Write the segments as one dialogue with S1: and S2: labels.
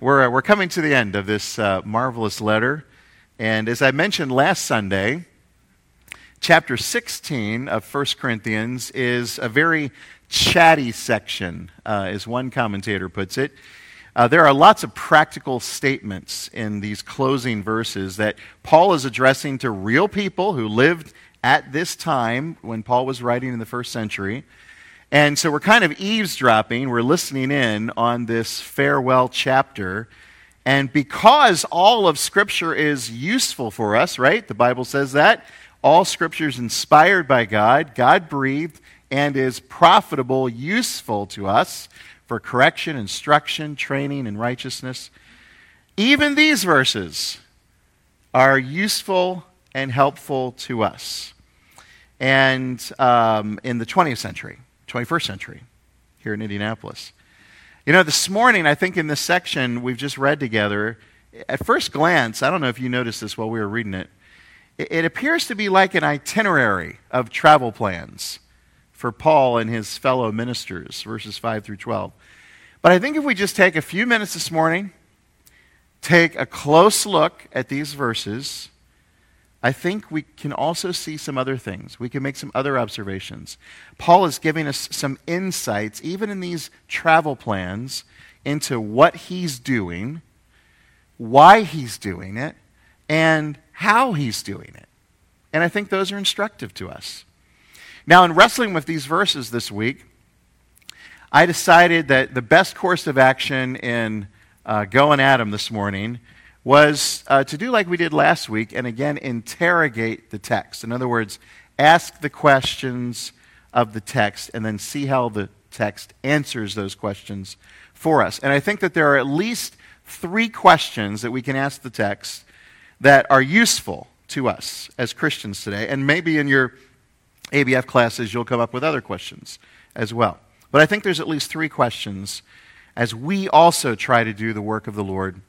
S1: We're, uh, we're coming to the end of this uh, marvelous letter. And as I mentioned last Sunday, chapter 16 of 1 Corinthians is a very chatty section, uh, as one commentator puts it. Uh, there are lots of practical statements in these closing verses that Paul is addressing to real people who lived at this time when Paul was writing in the first century. And so we're kind of eavesdropping, we're listening in on this farewell chapter. And because all of Scripture is useful for us, right? The Bible says that. All Scripture is inspired by God, God breathed, and is profitable, useful to us for correction, instruction, training and righteousness. Even these verses are useful and helpful to us. And um, in the 20th century, 21st century, here in Indianapolis. You know, this morning, I think in this section we've just read together, at first glance, I don't know if you noticed this while we were reading it, it appears to be like an itinerary of travel plans for Paul and his fellow ministers, verses 5 through 12. But I think if we just take a few minutes this morning, take a close look at these verses, I think we can also see some other things. We can make some other observations. Paul is giving us some insights, even in these travel plans, into what he's doing, why he's doing it, and how he's doing it. And I think those are instructive to us. Now, in wrestling with these verses this week, I decided that the best course of action in uh, going at them this morning was uh, to do like we did last week and again interrogate the text. In other words, ask the questions of the text and then see how the text answers those questions for us. And I think that there are at least three questions that we can ask the text that are useful to us as Christians today. And maybe in your ABF classes, you'll come up with other questions as well. But I think there's at least three questions as we also try to do the work of the Lord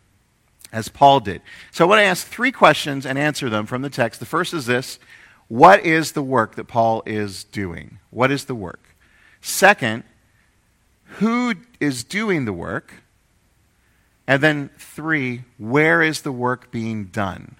S1: as Paul did. So I want to ask three questions and answer them from the text. The first is this What is the work that Paul is doing? What is the work? Second, who is doing the work? And then three, where is the work being done?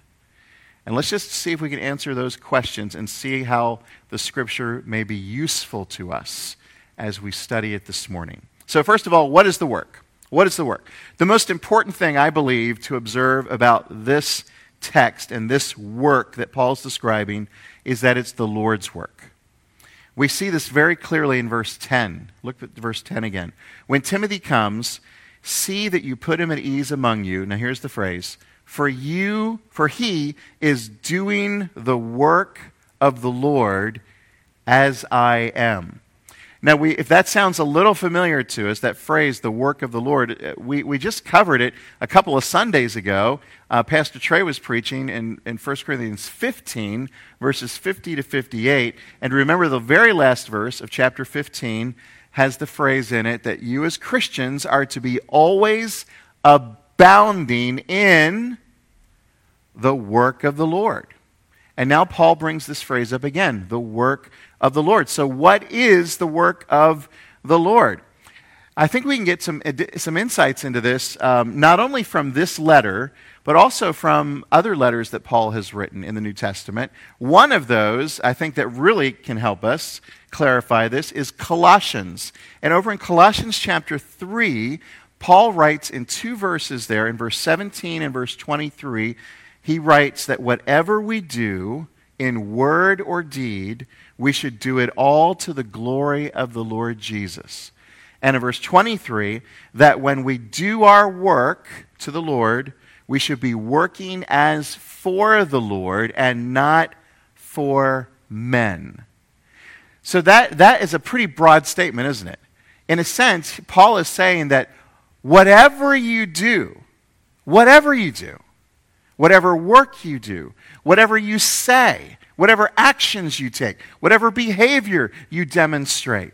S1: And let's just see if we can answer those questions and see how the scripture may be useful to us as we study it this morning. So, first of all, what is the work? What is the work? The most important thing I believe to observe about this text and this work that Paul's describing is that it's the Lord's work. We see this very clearly in verse 10. Look at verse 10 again. When Timothy comes, see that you put him at ease among you. Now here's the phrase for you, for he is doing the work of the Lord as I am. Now, we, if that sounds a little familiar to us, that phrase, the work of the Lord, uh, we, we just covered it a couple of Sundays ago. Uh, Pastor Trey was preaching in, in 1 Corinthians 15, verses 50 to 58. And remember, the very last verse of chapter 15 has the phrase in it that you as Christians are to be always abounding in the work of the Lord. And now Paul brings this phrase up again the work of the Lord. So, what is the work of the Lord? I think we can get some, some insights into this, um, not only from this letter, but also from other letters that Paul has written in the New Testament. One of those, I think, that really can help us clarify this is Colossians. And over in Colossians chapter 3, Paul writes in two verses there, in verse 17 and verse 23, he writes that whatever we do in word or deed, we should do it all to the glory of the Lord Jesus. And in verse 23, that when we do our work to the Lord, we should be working as for the Lord and not for men. So that, that is a pretty broad statement, isn't it? In a sense, Paul is saying that whatever you do, whatever you do, whatever work you do, whatever you say, whatever actions you take, whatever behavior you demonstrate.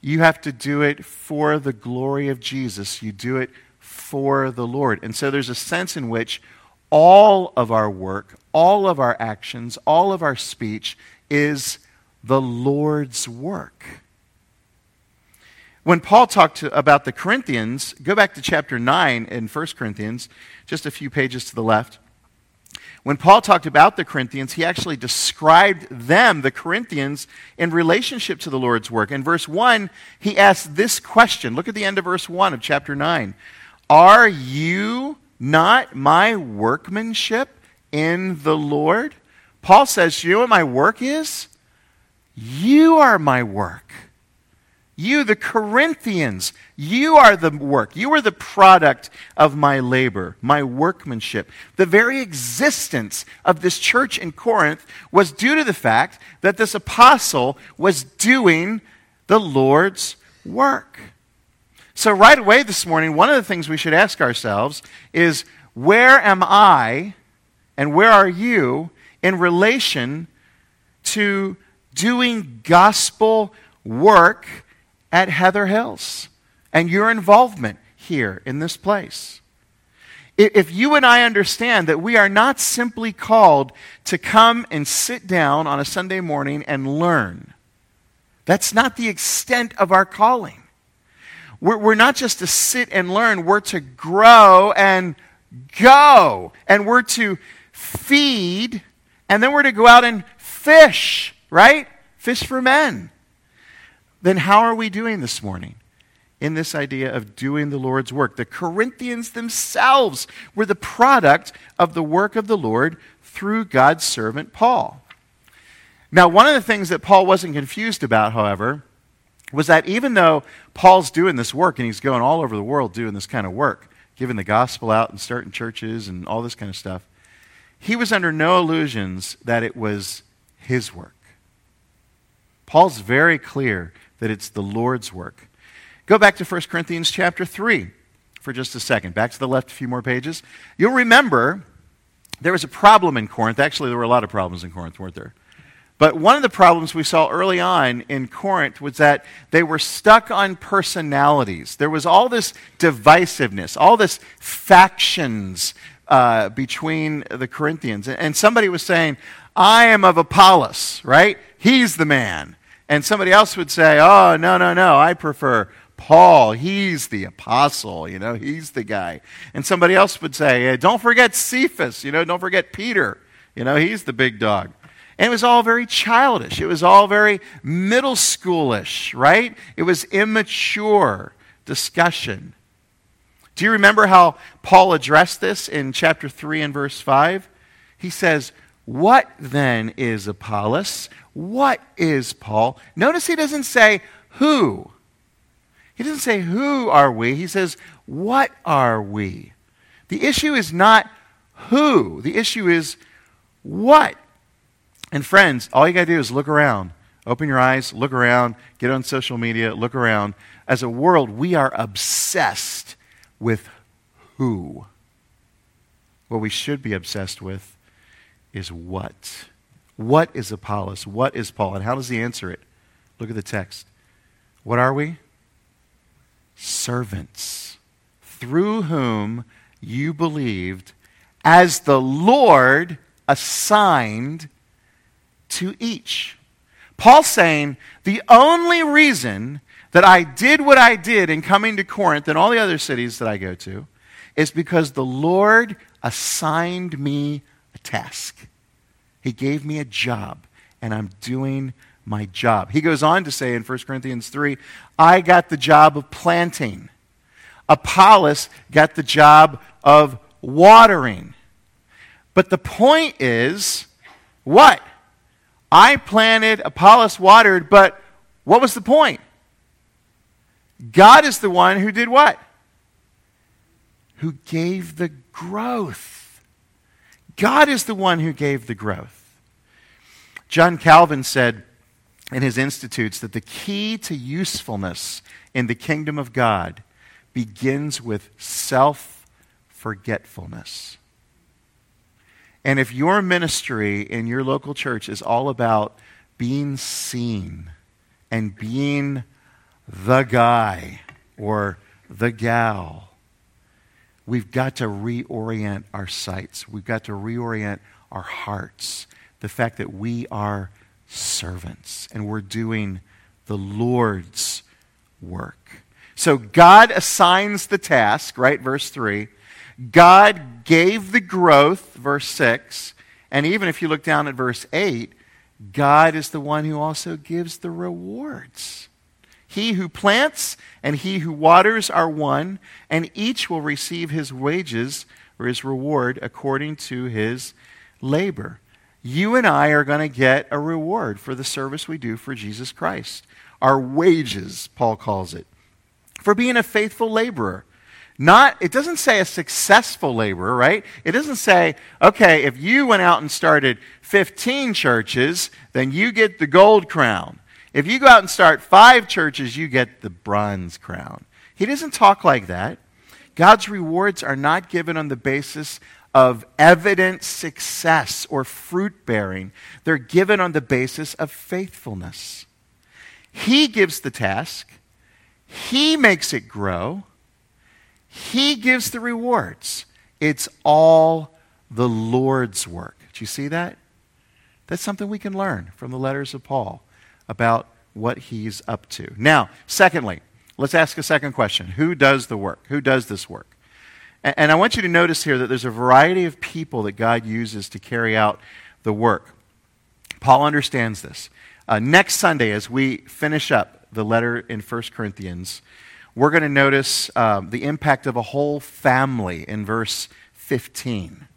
S1: You have to do it for the glory of Jesus. You do it for the Lord. And so there's a sense in which all of our work, all of our actions, all of our speech is the Lord's work. When Paul talked to, about the Corinthians, go back to chapter 9 in 1 Corinthians, just a few pages to the left. When Paul talked about the Corinthians, he actually described them, the Corinthians, in relationship to the Lord's work. In verse 1, he asked this question. Look at the end of verse 1 of chapter 9. Are you not my workmanship in the Lord? Paul says, You know what my work is? You are my work. You, the Corinthians, you are the work. You are the product of my labor, my workmanship. The very existence of this church in Corinth was due to the fact that this apostle was doing the Lord's work. So, right away this morning, one of the things we should ask ourselves is where am I and where are you in relation to doing gospel work? At Heather Hills and your involvement here in this place. If you and I understand that we are not simply called to come and sit down on a Sunday morning and learn, that's not the extent of our calling. We're, we're not just to sit and learn, we're to grow and go. And we're to feed, and then we're to go out and fish, right? Fish for men then how are we doing this morning? in this idea of doing the Lord's work. The Corinthians themselves were the product of the work of the Lord through God's servant Paul. Now, one of the things that Paul wasn't confused about, however, was that even though Paul's doing this work and he's going all over the world doing this kind of work, giving the gospel out and starting churches and all this kind of stuff, he was under no illusions that it was his work. Paul's very clear that it's the Lord's work. Go back to 1 Corinthians chapter 3 for just a second. Back to the left a few more pages. You'll remember there was a problem in Corinth. Actually, there were a lot of problems in Corinth, weren't there? But one of the problems we saw early on in Corinth was that they were stuck on personalities. There was all this divisiveness, all this factions uh, between the Corinthians. And somebody was saying, I am of Apollos, right? He's the man. And somebody else would say, oh, no, no, no, I prefer Paul. He's the apostle, you know, he's the guy. And somebody else would say, don't forget Cephas, you know, don't forget Peter, you know, he's the big dog. And it was all very childish. It was all very middle schoolish, right? It was immature discussion. Do you remember how Paul addressed this in chapter 3 and verse 5? He says, What then is Apollos? What is Paul? Notice he doesn't say who. He doesn't say who are we. He says, What are we? The issue is not who, the issue is what. And friends, all you got to do is look around. Open your eyes, look around, get on social media, look around. As a world, we are obsessed with who. What we should be obsessed with is what. What is Apollos? What is Paul? And how does he answer it? Look at the text. What are we? Servants, through whom you believed, as the Lord assigned to each. Paul's saying the only reason that I did what I did in coming to Corinth and all the other cities that I go to is because the Lord assigned me a task. He gave me a job, and I'm doing my job. He goes on to say in 1 Corinthians 3 I got the job of planting, Apollos got the job of watering. But the point is what? I planted, Apollos watered, but what was the point? God is the one who did what? Who gave the growth. God is the one who gave the growth. John Calvin said in his Institutes that the key to usefulness in the kingdom of God begins with self forgetfulness. And if your ministry in your local church is all about being seen and being the guy or the gal We've got to reorient our sights. We've got to reorient our hearts. The fact that we are servants and we're doing the Lord's work. So God assigns the task, right? Verse 3. God gave the growth, verse 6. And even if you look down at verse 8, God is the one who also gives the rewards. He who plants and he who waters are one, and each will receive his wages or his reward according to his labor. You and I are going to get a reward for the service we do for Jesus Christ. Our wages, Paul calls it, for being a faithful laborer. Not, it doesn't say a successful laborer, right? It doesn't say, okay, if you went out and started 15 churches, then you get the gold crown. If you go out and start five churches, you get the bronze crown. He doesn't talk like that. God's rewards are not given on the basis of evident success or fruit bearing, they're given on the basis of faithfulness. He gives the task, He makes it grow, He gives the rewards. It's all the Lord's work. Do you see that? That's something we can learn from the letters of Paul about what he's up to. Now, secondly, let's ask a second question Who does the work? Who does this work? And I want you to notice here that there's a variety of people that God uses to carry out the work. Paul understands this. Uh, next Sunday, as we finish up the letter in 1 Corinthians, we're going to notice um, the impact of a whole family in verse 15.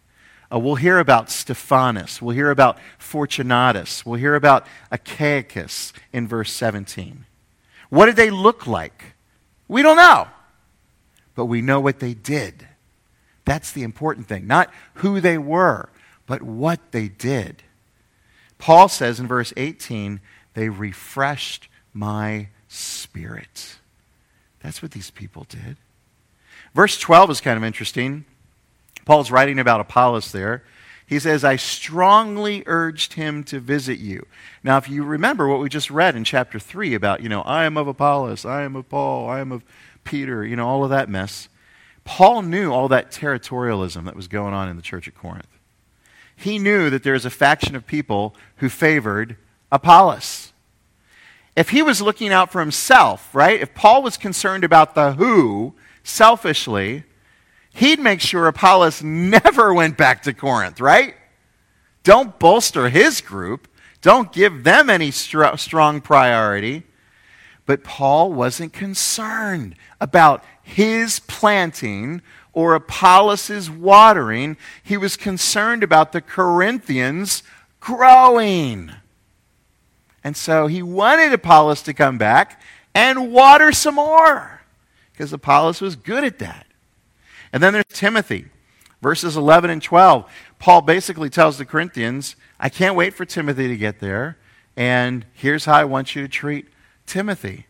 S1: Uh, we'll hear about Stephanas. We'll hear about Fortunatus. We'll hear about Achaicus in verse 17. What did they look like? We don't know, but we know what they did. That's the important thing. Not who they were, but what they did. Paul says in verse 18, they refreshed my spirit. That's what these people did. Verse 12 is kind of interesting. Paul's writing about Apollos there. He says, I strongly urged him to visit you. Now, if you remember what we just read in chapter 3 about, you know, I am of Apollos, I am of Paul, I am of Peter, you know, all of that mess. Paul knew all that territorialism that was going on in the church at Corinth. He knew that there was a faction of people who favored Apollos. If he was looking out for himself, right? If Paul was concerned about the who selfishly, he'd make sure Apollos never went back to Corinth, right? Don't bolster his group. Don't give them any str- strong priority. But Paul wasn't concerned about his planting or Apollos' watering. He was concerned about the Corinthians growing. And so he wanted Apollos to come back and water some more because Apollos was good at that. And then there's Timothy. Verses 11 and 12. Paul basically tells the Corinthians, I can't wait for Timothy to get there. And here's how I want you to treat Timothy.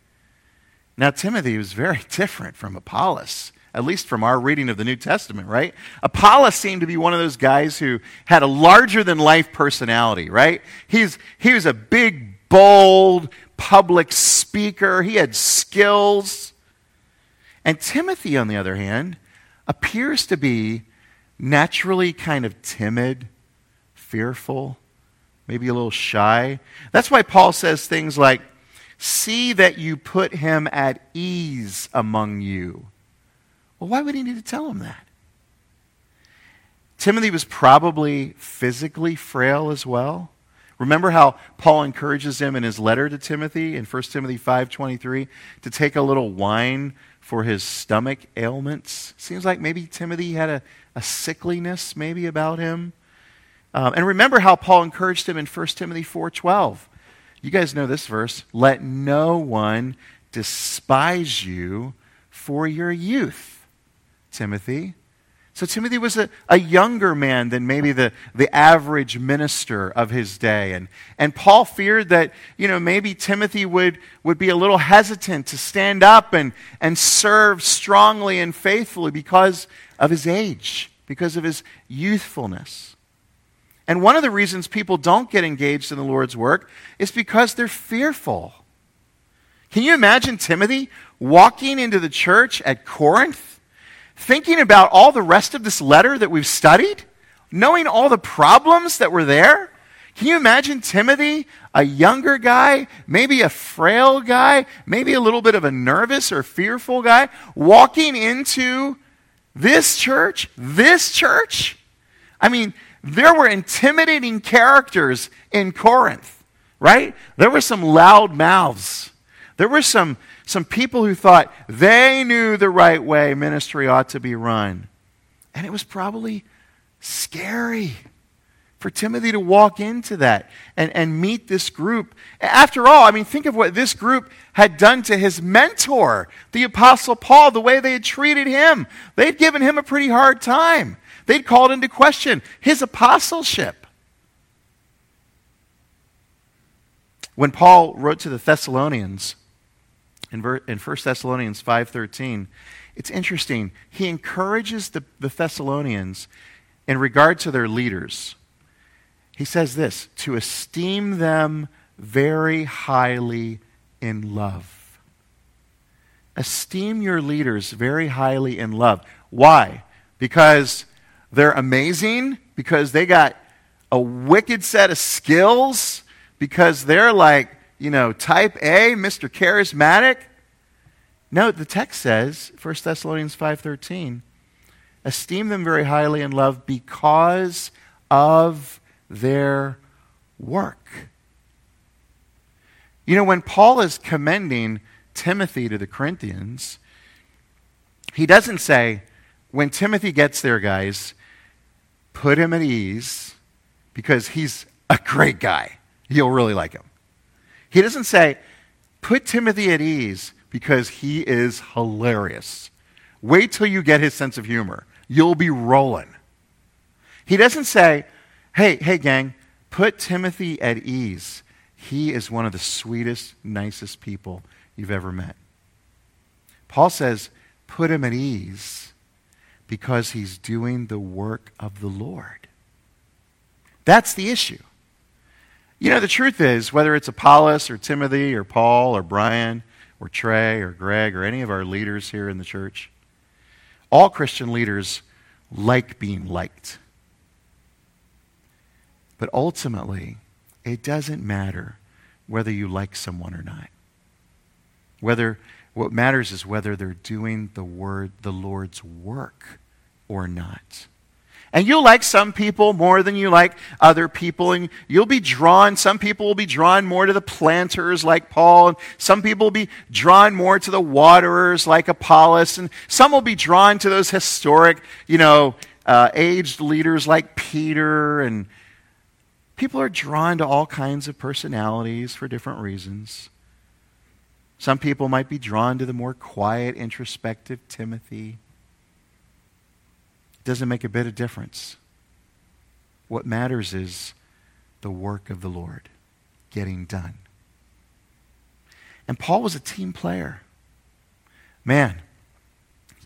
S1: Now, Timothy was very different from Apollos, at least from our reading of the New Testament, right? Apollos seemed to be one of those guys who had a larger than life personality, right? He's, he was a big, bold, public speaker, he had skills. And Timothy, on the other hand, appears to be naturally kind of timid, fearful, maybe a little shy. That's why Paul says things like, See that you put him at ease among you. Well, why would he need to tell him that? Timothy was probably physically frail as well. Remember how Paul encourages him in his letter to Timothy in 1 Timothy 5:23 to take a little wine for his stomach ailments. Seems like maybe Timothy had a, a sickliness maybe about him. Um, and remember how Paul encouraged him in 1 Timothy 4:12 you guys know this verse. Let no one despise you for your youth, Timothy. So Timothy was a, a younger man than maybe the, the average minister of his day. And, and Paul feared that, you know, maybe Timothy would, would be a little hesitant to stand up and, and serve strongly and faithfully because of his age, because of his youthfulness. And one of the reasons people don't get engaged in the Lord's work is because they're fearful. Can you imagine Timothy walking into the church at Corinth, thinking about all the rest of this letter that we've studied, knowing all the problems that were there? Can you imagine Timothy, a younger guy, maybe a frail guy, maybe a little bit of a nervous or fearful guy, walking into this church? This church? I mean, there were intimidating characters in Corinth, right? There were some loud mouths. There were some, some people who thought they knew the right way ministry ought to be run. And it was probably scary for Timothy to walk into that and, and meet this group. After all, I mean, think of what this group had done to his mentor, the Apostle Paul, the way they had treated him. They'd given him a pretty hard time, they'd called into question his apostleship. When Paul wrote to the Thessalonians in, in 1 Thessalonians 5.13, it's interesting. He encourages the, the Thessalonians in regard to their leaders he says this to esteem them very highly in love. Esteem your leaders very highly in love. Why? Because they're amazing, because they got a wicked set of skills, because they're like, you know, type A, Mr. Charismatic. No, the text says, 1 Thessalonians 5:13, esteem them very highly in love because of their work. You know, when Paul is commending Timothy to the Corinthians, he doesn't say, when Timothy gets there, guys, put him at ease because he's a great guy. You'll really like him. He doesn't say, put Timothy at ease because he is hilarious. Wait till you get his sense of humor. You'll be rolling. He doesn't say, Hey, hey, gang, put Timothy at ease. He is one of the sweetest, nicest people you've ever met. Paul says, put him at ease because he's doing the work of the Lord. That's the issue. You know, the truth is, whether it's Apollos or Timothy or Paul or Brian or Trey or Greg or any of our leaders here in the church, all Christian leaders like being liked. But ultimately, it doesn't matter whether you like someone or not. Whether what matters is whether they're doing the word the Lord's work or not. And you'll like some people more than you like other people, and you'll be drawn, some people will be drawn more to the planters like Paul, and some people will be drawn more to the waterers like Apollos, and some will be drawn to those historic, you know, uh, aged leaders like Peter and People are drawn to all kinds of personalities for different reasons. Some people might be drawn to the more quiet, introspective Timothy. Doesn't make a bit of difference. What matters is the work of the Lord getting done. And Paul was a team player. Man,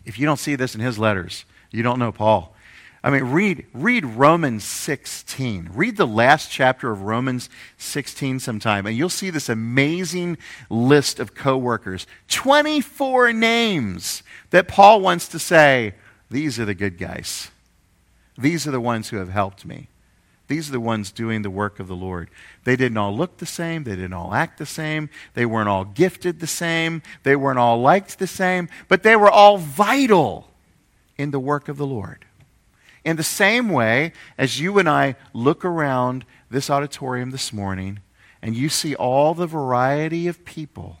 S1: if you don't see this in his letters, you don't know Paul. I mean, read, read Romans 16. Read the last chapter of Romans 16 sometime, and you'll see this amazing list of coworkers. 24 names that Paul wants to say, these are the good guys. These are the ones who have helped me. These are the ones doing the work of the Lord. They didn't all look the same. They didn't all act the same. They weren't all gifted the same. They weren't all liked the same. But they were all vital in the work of the Lord. In the same way as you and I look around this auditorium this morning and you see all the variety of people,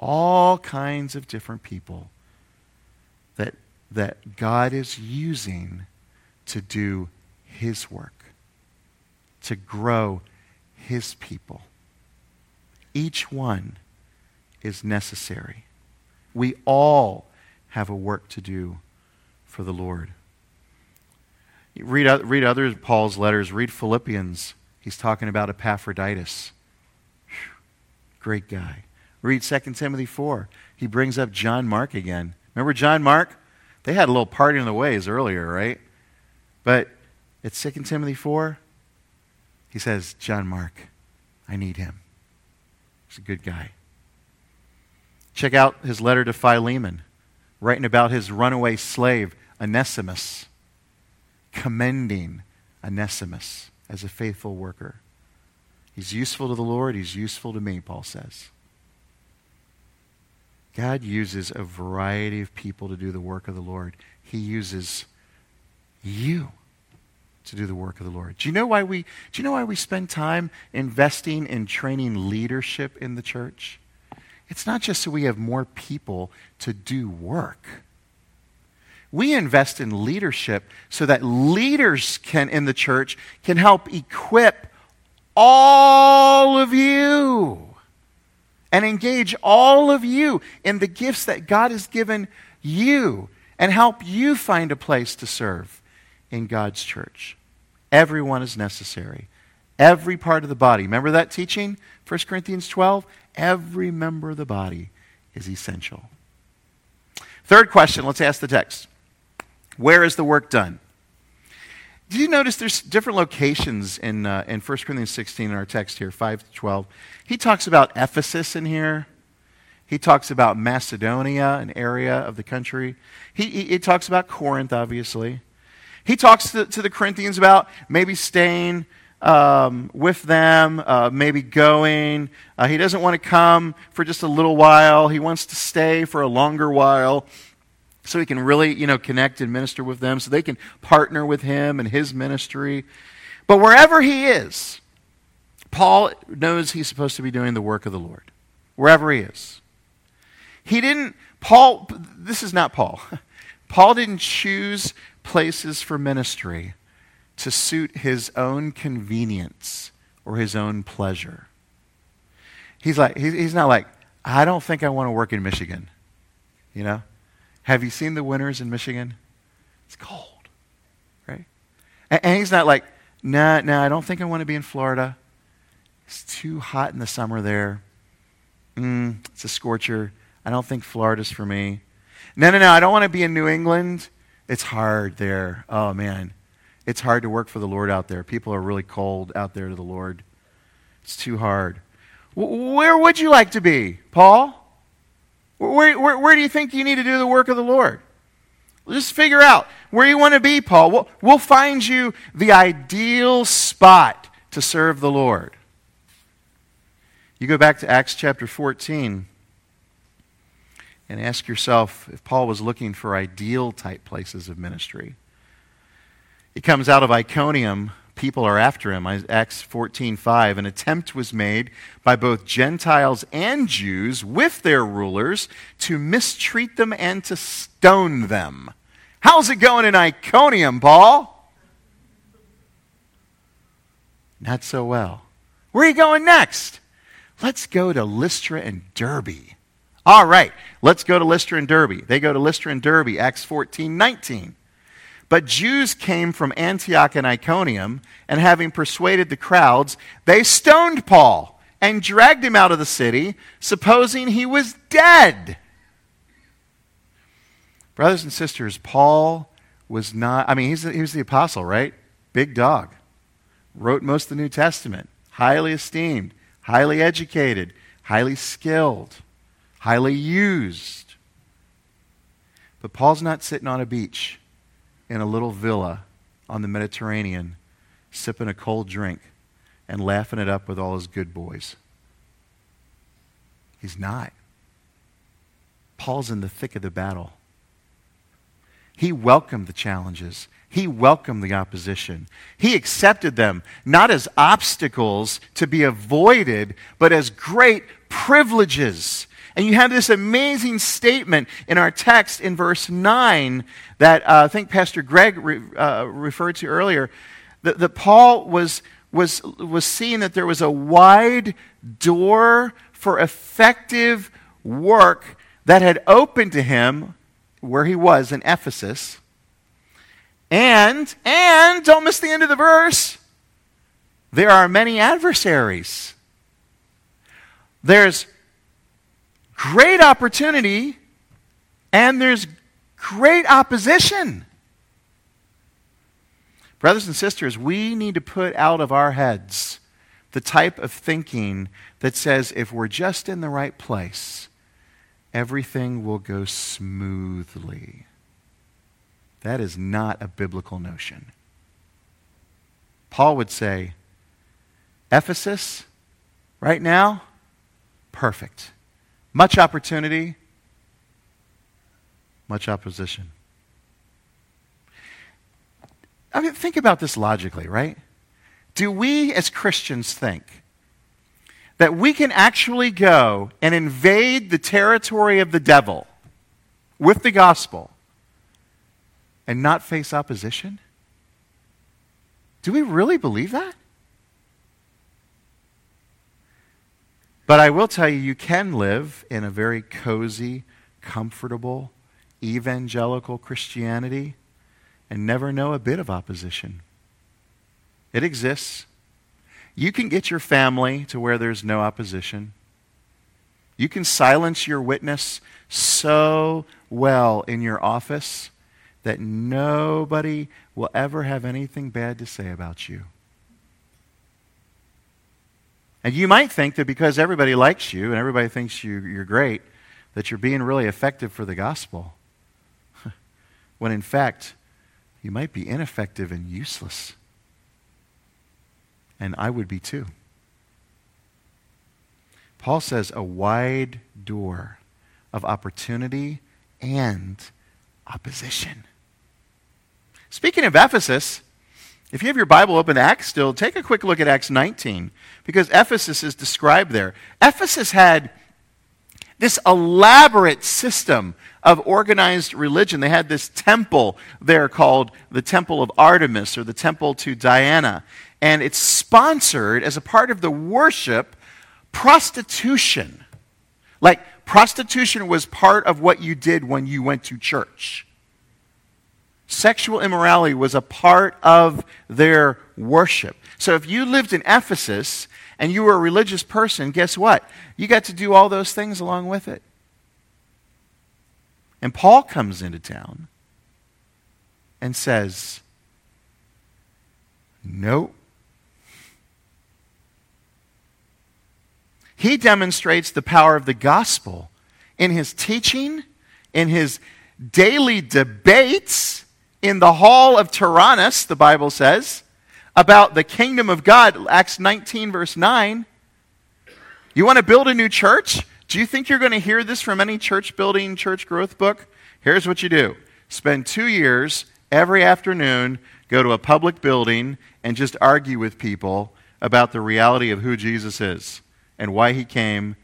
S1: all kinds of different people that, God is using to do His work, to grow His people. Each one is necessary. We all have a work to do for the Lord. Read, read other Paul's letters. Read Philippians. He's talking about Epaphroditus. Great guy. Read 2 Timothy 4. He brings up John Mark again. Remember John Mark? They had a little party in the ways earlier, right? But at 2 Timothy 4, he says, John Mark, I need him. He's a good guy. Check out his letter to Philemon, writing about his runaway slave, Onesimus commending Onesimus as a faithful worker. He's useful to the Lord, he's useful to me, Paul says. God uses a variety of people to do the work of the Lord. He uses you to do the work of the Lord. Do you know why we do you know why we spend time investing in training leadership in the church? It's not just so we have more people to do work. We invest in leadership so that leaders can in the church can help equip all of you and engage all of you in the gifts that God has given you and help you find a place to serve in God's church. Everyone is necessary. Every part of the body. Remember that teaching? 1 Corinthians 12? Every member of the body is essential. Third question, let's ask the text. Where is the work done? Did you notice there's different locations in, uh, in 1 Corinthians 16 in our text here, 5 to 12? He talks about Ephesus in here. He talks about Macedonia, an area of the country. He, he, he talks about Corinth, obviously. He talks to, to the Corinthians about maybe staying um, with them, uh, maybe going. Uh, he doesn't want to come for just a little while. He wants to stay for a longer while so he can really, you know, connect and minister with them, so they can partner with him and his ministry. But wherever he is, Paul knows he's supposed to be doing the work of the Lord. Wherever he is. He didn't, Paul, this is not Paul. Paul didn't choose places for ministry to suit his own convenience or his own pleasure. He's like, he's not like, I don't think I want to work in Michigan. You know? Have you seen the winters in Michigan? It's cold, right? And, he's not like, nah, nah, I don't think I want to be in Florida. It's too hot in the summer there. Mm, it's a scorcher. I don't think Florida's for me. No, no, no, I don't want to be in New England. It's hard there. Oh, man. It's hard to work for the Lord out there. People are really cold out there to the Lord. It's too hard. W- where would you like to be, Paul? Where, where, where, do you think you need to do the work of the Lord? Just figure out where you want to be, Paul. We'll, we'll find you the ideal spot to serve the Lord. You go back to Acts chapter 14 and ask yourself if Paul was looking for ideal type places of ministry. He comes out of Iconium. People are after him. Acts 14:5. An attempt was made by both Gentiles and Jews with their rulers to mistreat them and to stone them. How's it going in Iconium, Paul? Not so well. Where are you going next? Let's go to Lystra and Derbe. All right, let's go to Lystra and Derbe. They go to Lystra and Derbe, Acts 14 19. But Jews came from Antioch and Iconium, and having persuaded the crowds, they stoned Paul and dragged him out of the city, supposing he was dead. Brothers and sisters, Paul was not, I mean, he's he was the apostle, right? Big dog. Wrote most of the New Testament. Highly esteemed, highly educated, highly skilled highly used. But Paul's not sitting on a beach in a little villa on the Mediterranean, sipping a cold drink and laughing it up with all his good boys. He's not. Paul's in the thick of the battle. He welcomed the challenges. He welcomed the opposition. He accepted them not as obstacles to be avoided, but as great privileges and you have this amazing statement in our text in verse 9 that uh, I think Pastor Greg re, uh, referred to earlier. That, that Paul was, was, was seeing that there was a wide door for effective work that had opened to him where he was in Ephesus. And, and, don't miss the end of the verse, there are many adversaries. There's great opportunity and there's great opposition. Brothers and sisters, we need to put out of our heads the type of thinking that says if we're just in the right place, everything will go smoothly. That is not a biblical notion. Paul would say, Ephesus, right now, perfect. Much opportunity, much opposition. I mean, think about this logically, right? Do we as Christians think that we can actually go and invade the territory of the devil with the gospel and not face opposition? Do we really believe that? But I will tell you, you can live in a very cozy, comfortable, evangelical Christianity and never know a bit of opposition. It exists. You can get your family to where there's no opposition. You can silence your witness so well in your office that nobody will ever have anything bad to say about you. And you might think that because everybody likes you and everybody thinks you, you're great, that you're being really effective for the gospel. when in fact, you might be ineffective and useless and I would be too. Paul says a wide door of opportunity and opposition. Speaking of Ephesus, if you have your Bible open to Acts still, take a quick look at Acts 19 because Ephesus is described there. Ephesus had this elaborate system of organized religion. They had this temple there called the Temple of Artemis or the Temple to Diana and it's sponsored as a part of the worship prostitution. Like, prostitution was part of what you did when you went to church. Sexual immorality was a part of their worship. So if you lived in Ephesus and you were a religious person, guess what? You got to do all those things along with it. And Paul comes into town and says, Nope. He demonstrates the power of the gospel in his teaching, in his daily debates in the hall of Tyrannus, the Bible says, about the kingdom of God, Acts 19, verse 9. You want to build a new church? Do you think you're going to hear this from any church building, church growth book? Here's what you do spend two years every afternoon, go to a public building, and just argue with people about the reality of who Jesus is and why he came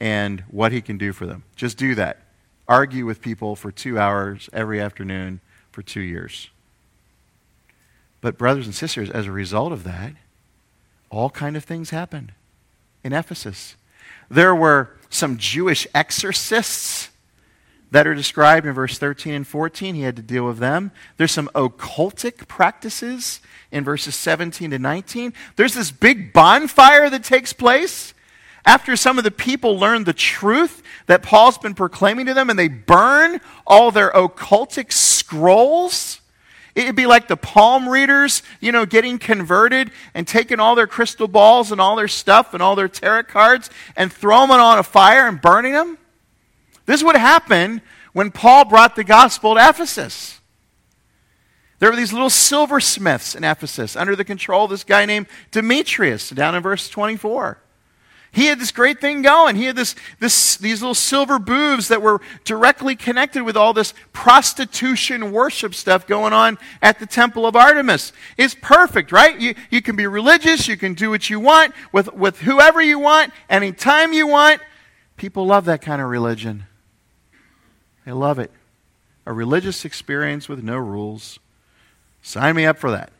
S1: and what he can do for them. Just do that. Argue with people for two hours every afternoon for two years. But, brothers and sisters, as a result of that, all kind of things happened in Ephesus. There were some Jewish exorcists that are described in verse 13 and 14. He had to deal with them. There's some occultic practices in verses 17 to 19. There's this big bonfire that takes place after some of the people learn the truth that Paul's been proclaiming to them and they burn all their occultic scrolls, it'd be like the palm readers, you know, getting converted and taking all their crystal balls and all their stuff and all their tarot cards and throwing them on a fire and burning them. This would happen when Paul brought the gospel to Ephesus. There were these little silversmiths in Ephesus under the control of this guy named Demetrius, down in verse 24. He had this great thing going. He had this, this, these little silver booths that were directly connected with all this prostitution worship stuff going on at the Temple of Artemis. It's perfect, right? You, you can be religious. You can do what you want with, with whoever you want, anytime you want. People love that kind of religion. They love it. A religious experience with no rules. Sign me up for that.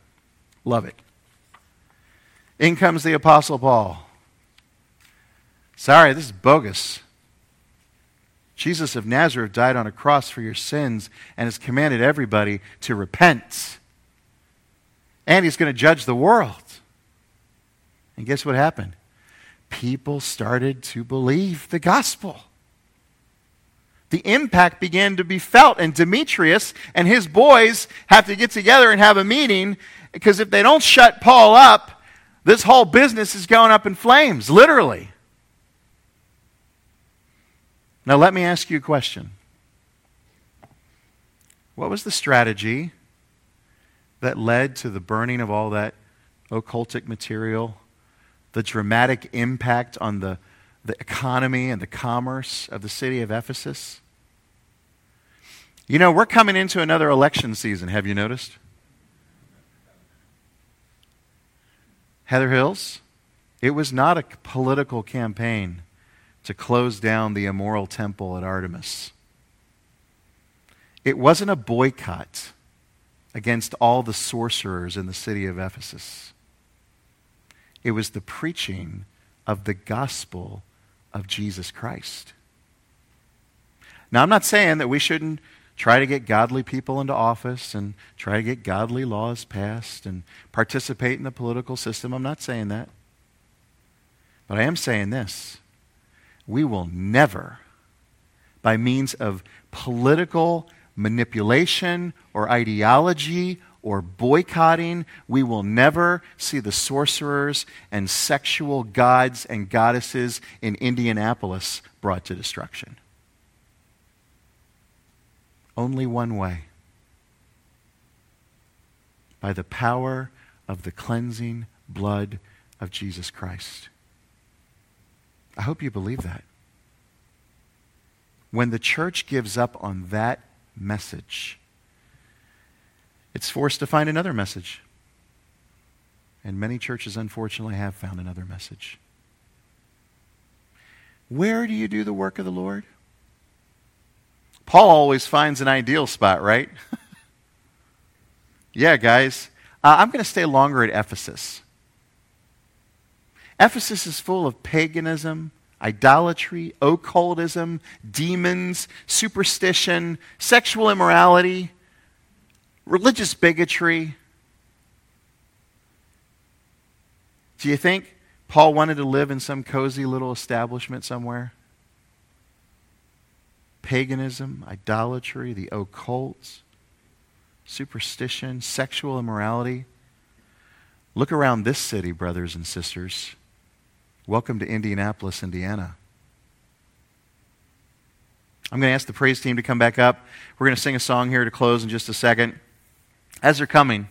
S1: Love it. In comes the Apostle Paul. Sorry, this is bogus. Jesus of Nazareth died on a cross for your sins and has commanded everybody to repent. And he's going to judge the world. And guess what happened? People started to believe the gospel. The impact began to be felt, and Demetrius and his boys have to get together and have a meeting because if they don't shut Paul up, this whole business is going up in flames, literally. Now, let me ask you a question. What was the strategy that led to the burning of all that occultic material, the dramatic impact on the, the economy and the commerce of the city of Ephesus. You know, we're coming into another election season. Have you noticed? Heather Hills, it was not a political campaign to close down the immoral temple at Artemis. It wasn't a boycott against all the sorcerers in the city of Ephesus. It was the preaching of the gospel of Jesus Christ. Now, I'm not saying that we shouldn't try to get godly people into office and try to get godly laws passed and participate in the political system. I'm not saying that. But I am saying this we will never, by means of political manipulation or ideology or boycotting, we will never see the sorcerers and sexual gods and goddesses in Indianapolis brought to destruction. Only one way by the power of the cleansing blood of Jesus Christ. I hope you believe that. When the church gives up on that message, it's forced to find another message. And many churches, unfortunately, have found another message. Where do you do the work of the Lord? Paul always finds an ideal spot, right? yeah, guys. Uh, I'm going to stay longer at Ephesus. Ephesus is full of paganism, idolatry, occultism, demons, superstition, sexual immorality, religious bigotry. Do you think Paul wanted to live in some cozy little establishment somewhere? Paganism, idolatry, the occult, superstition, sexual immorality. Look around this city, brothers and sisters. Welcome to Indianapolis, Indiana. I'm going to ask the praise team to come back up. We're going to sing a song here to close in just a second. As they're coming,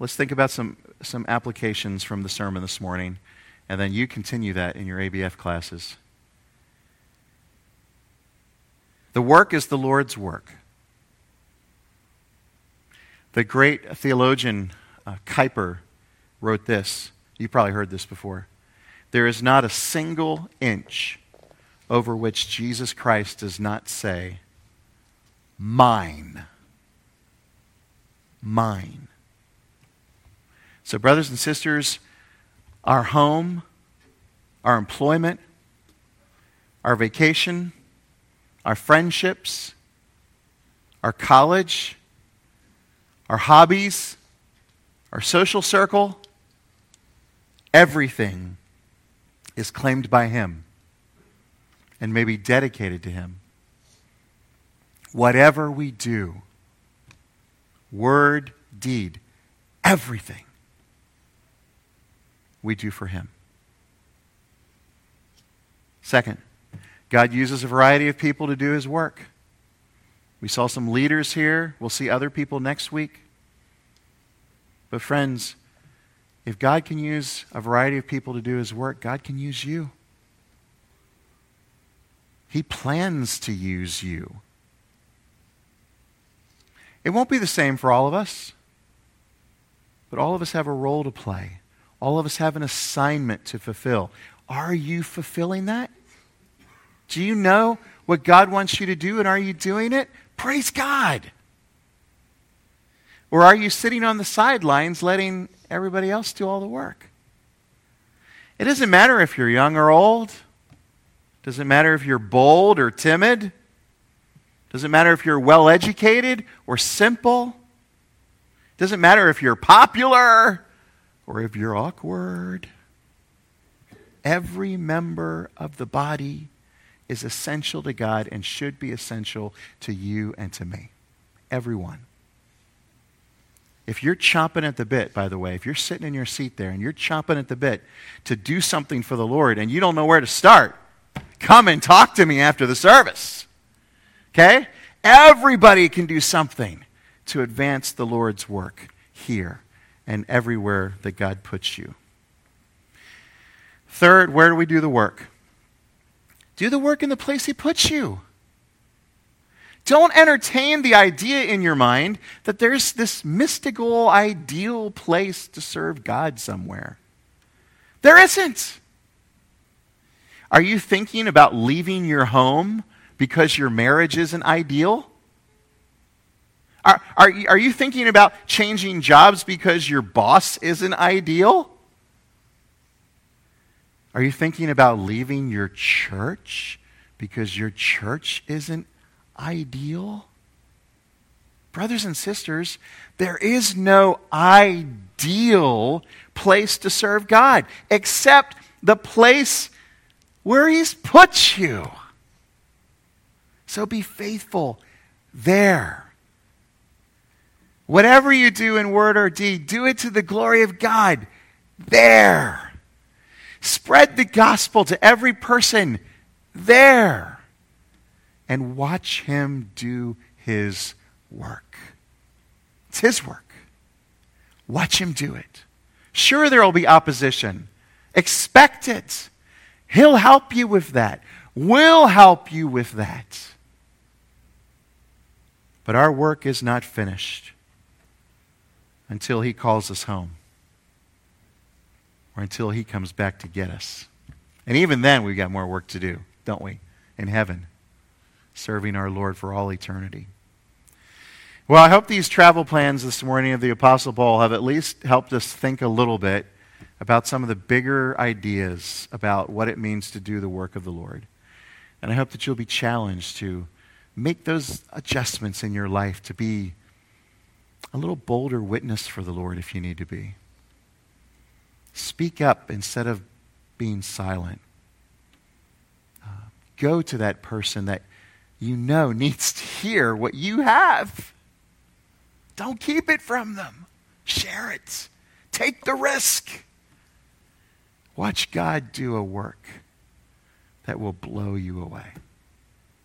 S1: let's think about some, some applications from the sermon this morning, and then you continue that in your ABF classes. The work is the Lord's work. The great theologian uh, Kuyper wrote this you probably heard this before. There is not a single inch over which Jesus Christ does not say, Mine. Mine. So, brothers and sisters, our home, our employment, our vacation, our friendships, our college, our hobbies, our social circle, Everything is claimed by Him and may be dedicated to Him. Whatever we do, word, deed, everything we do for Him. Second, God uses a variety of people to do His work. We saw some leaders here. We'll see other people next week. But, friends, if God can use a variety of people to do his work, God can use you. He plans to use you. It won't be the same for all of us, but all of us have a role to play. All of us have an assignment to fulfill. Are you fulfilling that? Do you know what God wants you to do and are you doing it? Praise God. Or are you sitting on the sidelines letting everybody else do all the work? It doesn't matter if you're young or old. It doesn't matter if you're bold or timid. It doesn't matter if you're well educated or simple. It doesn't matter if you're popular or if you're awkward. Every member of the body is essential to God and should be essential to you and to me. Everyone. If you're chomping at the bit, by the way, if you're sitting in your seat there and you're chomping at the bit to do something for the Lord and you don't know where to start, come and talk to me after the service. Okay? Everybody can do something to advance the Lord's work here and everywhere that God puts you. Third, where do we do the work? Do the work in the place He puts you. Don't entertain the idea in your mind that there's this mystical, ideal place to serve God somewhere. There isn't. Are you thinking about leaving your home because your marriage isn't ideal? Are, are, are you thinking about changing jobs because your boss isn't ideal? Are you thinking about leaving your church because your church isn't ideal? Brothers and sisters, there is no ideal place to serve God except the place where He's put you. So be faithful there. Whatever you do in word or deed, do it to the glory of God there. Spread the gospel to every person there and watch him do his work. It's his work. Watch him do it. Sure, there will be opposition. Expect it. He'll help you with that. We'll help you with that. But our work is not finished until he calls us home or until he comes back to get us. And even then, we've got more work to do, don't we, in heaven serving our Lord for all eternity. Well, I hope these travel plans this morning of the Apostle Paul have at least helped us think a little bit about some of the bigger ideas about what it means to do the work of the Lord. And I hope that you'll be challenged to make those adjustments in your life to be a little bolder witness for the Lord if you need to be. Speak up instead of being silent. Uh, go to that person that you know needs to hear what you have. Don't keep it from them. Share it. Take the risk. Watch God do a work that will blow you away.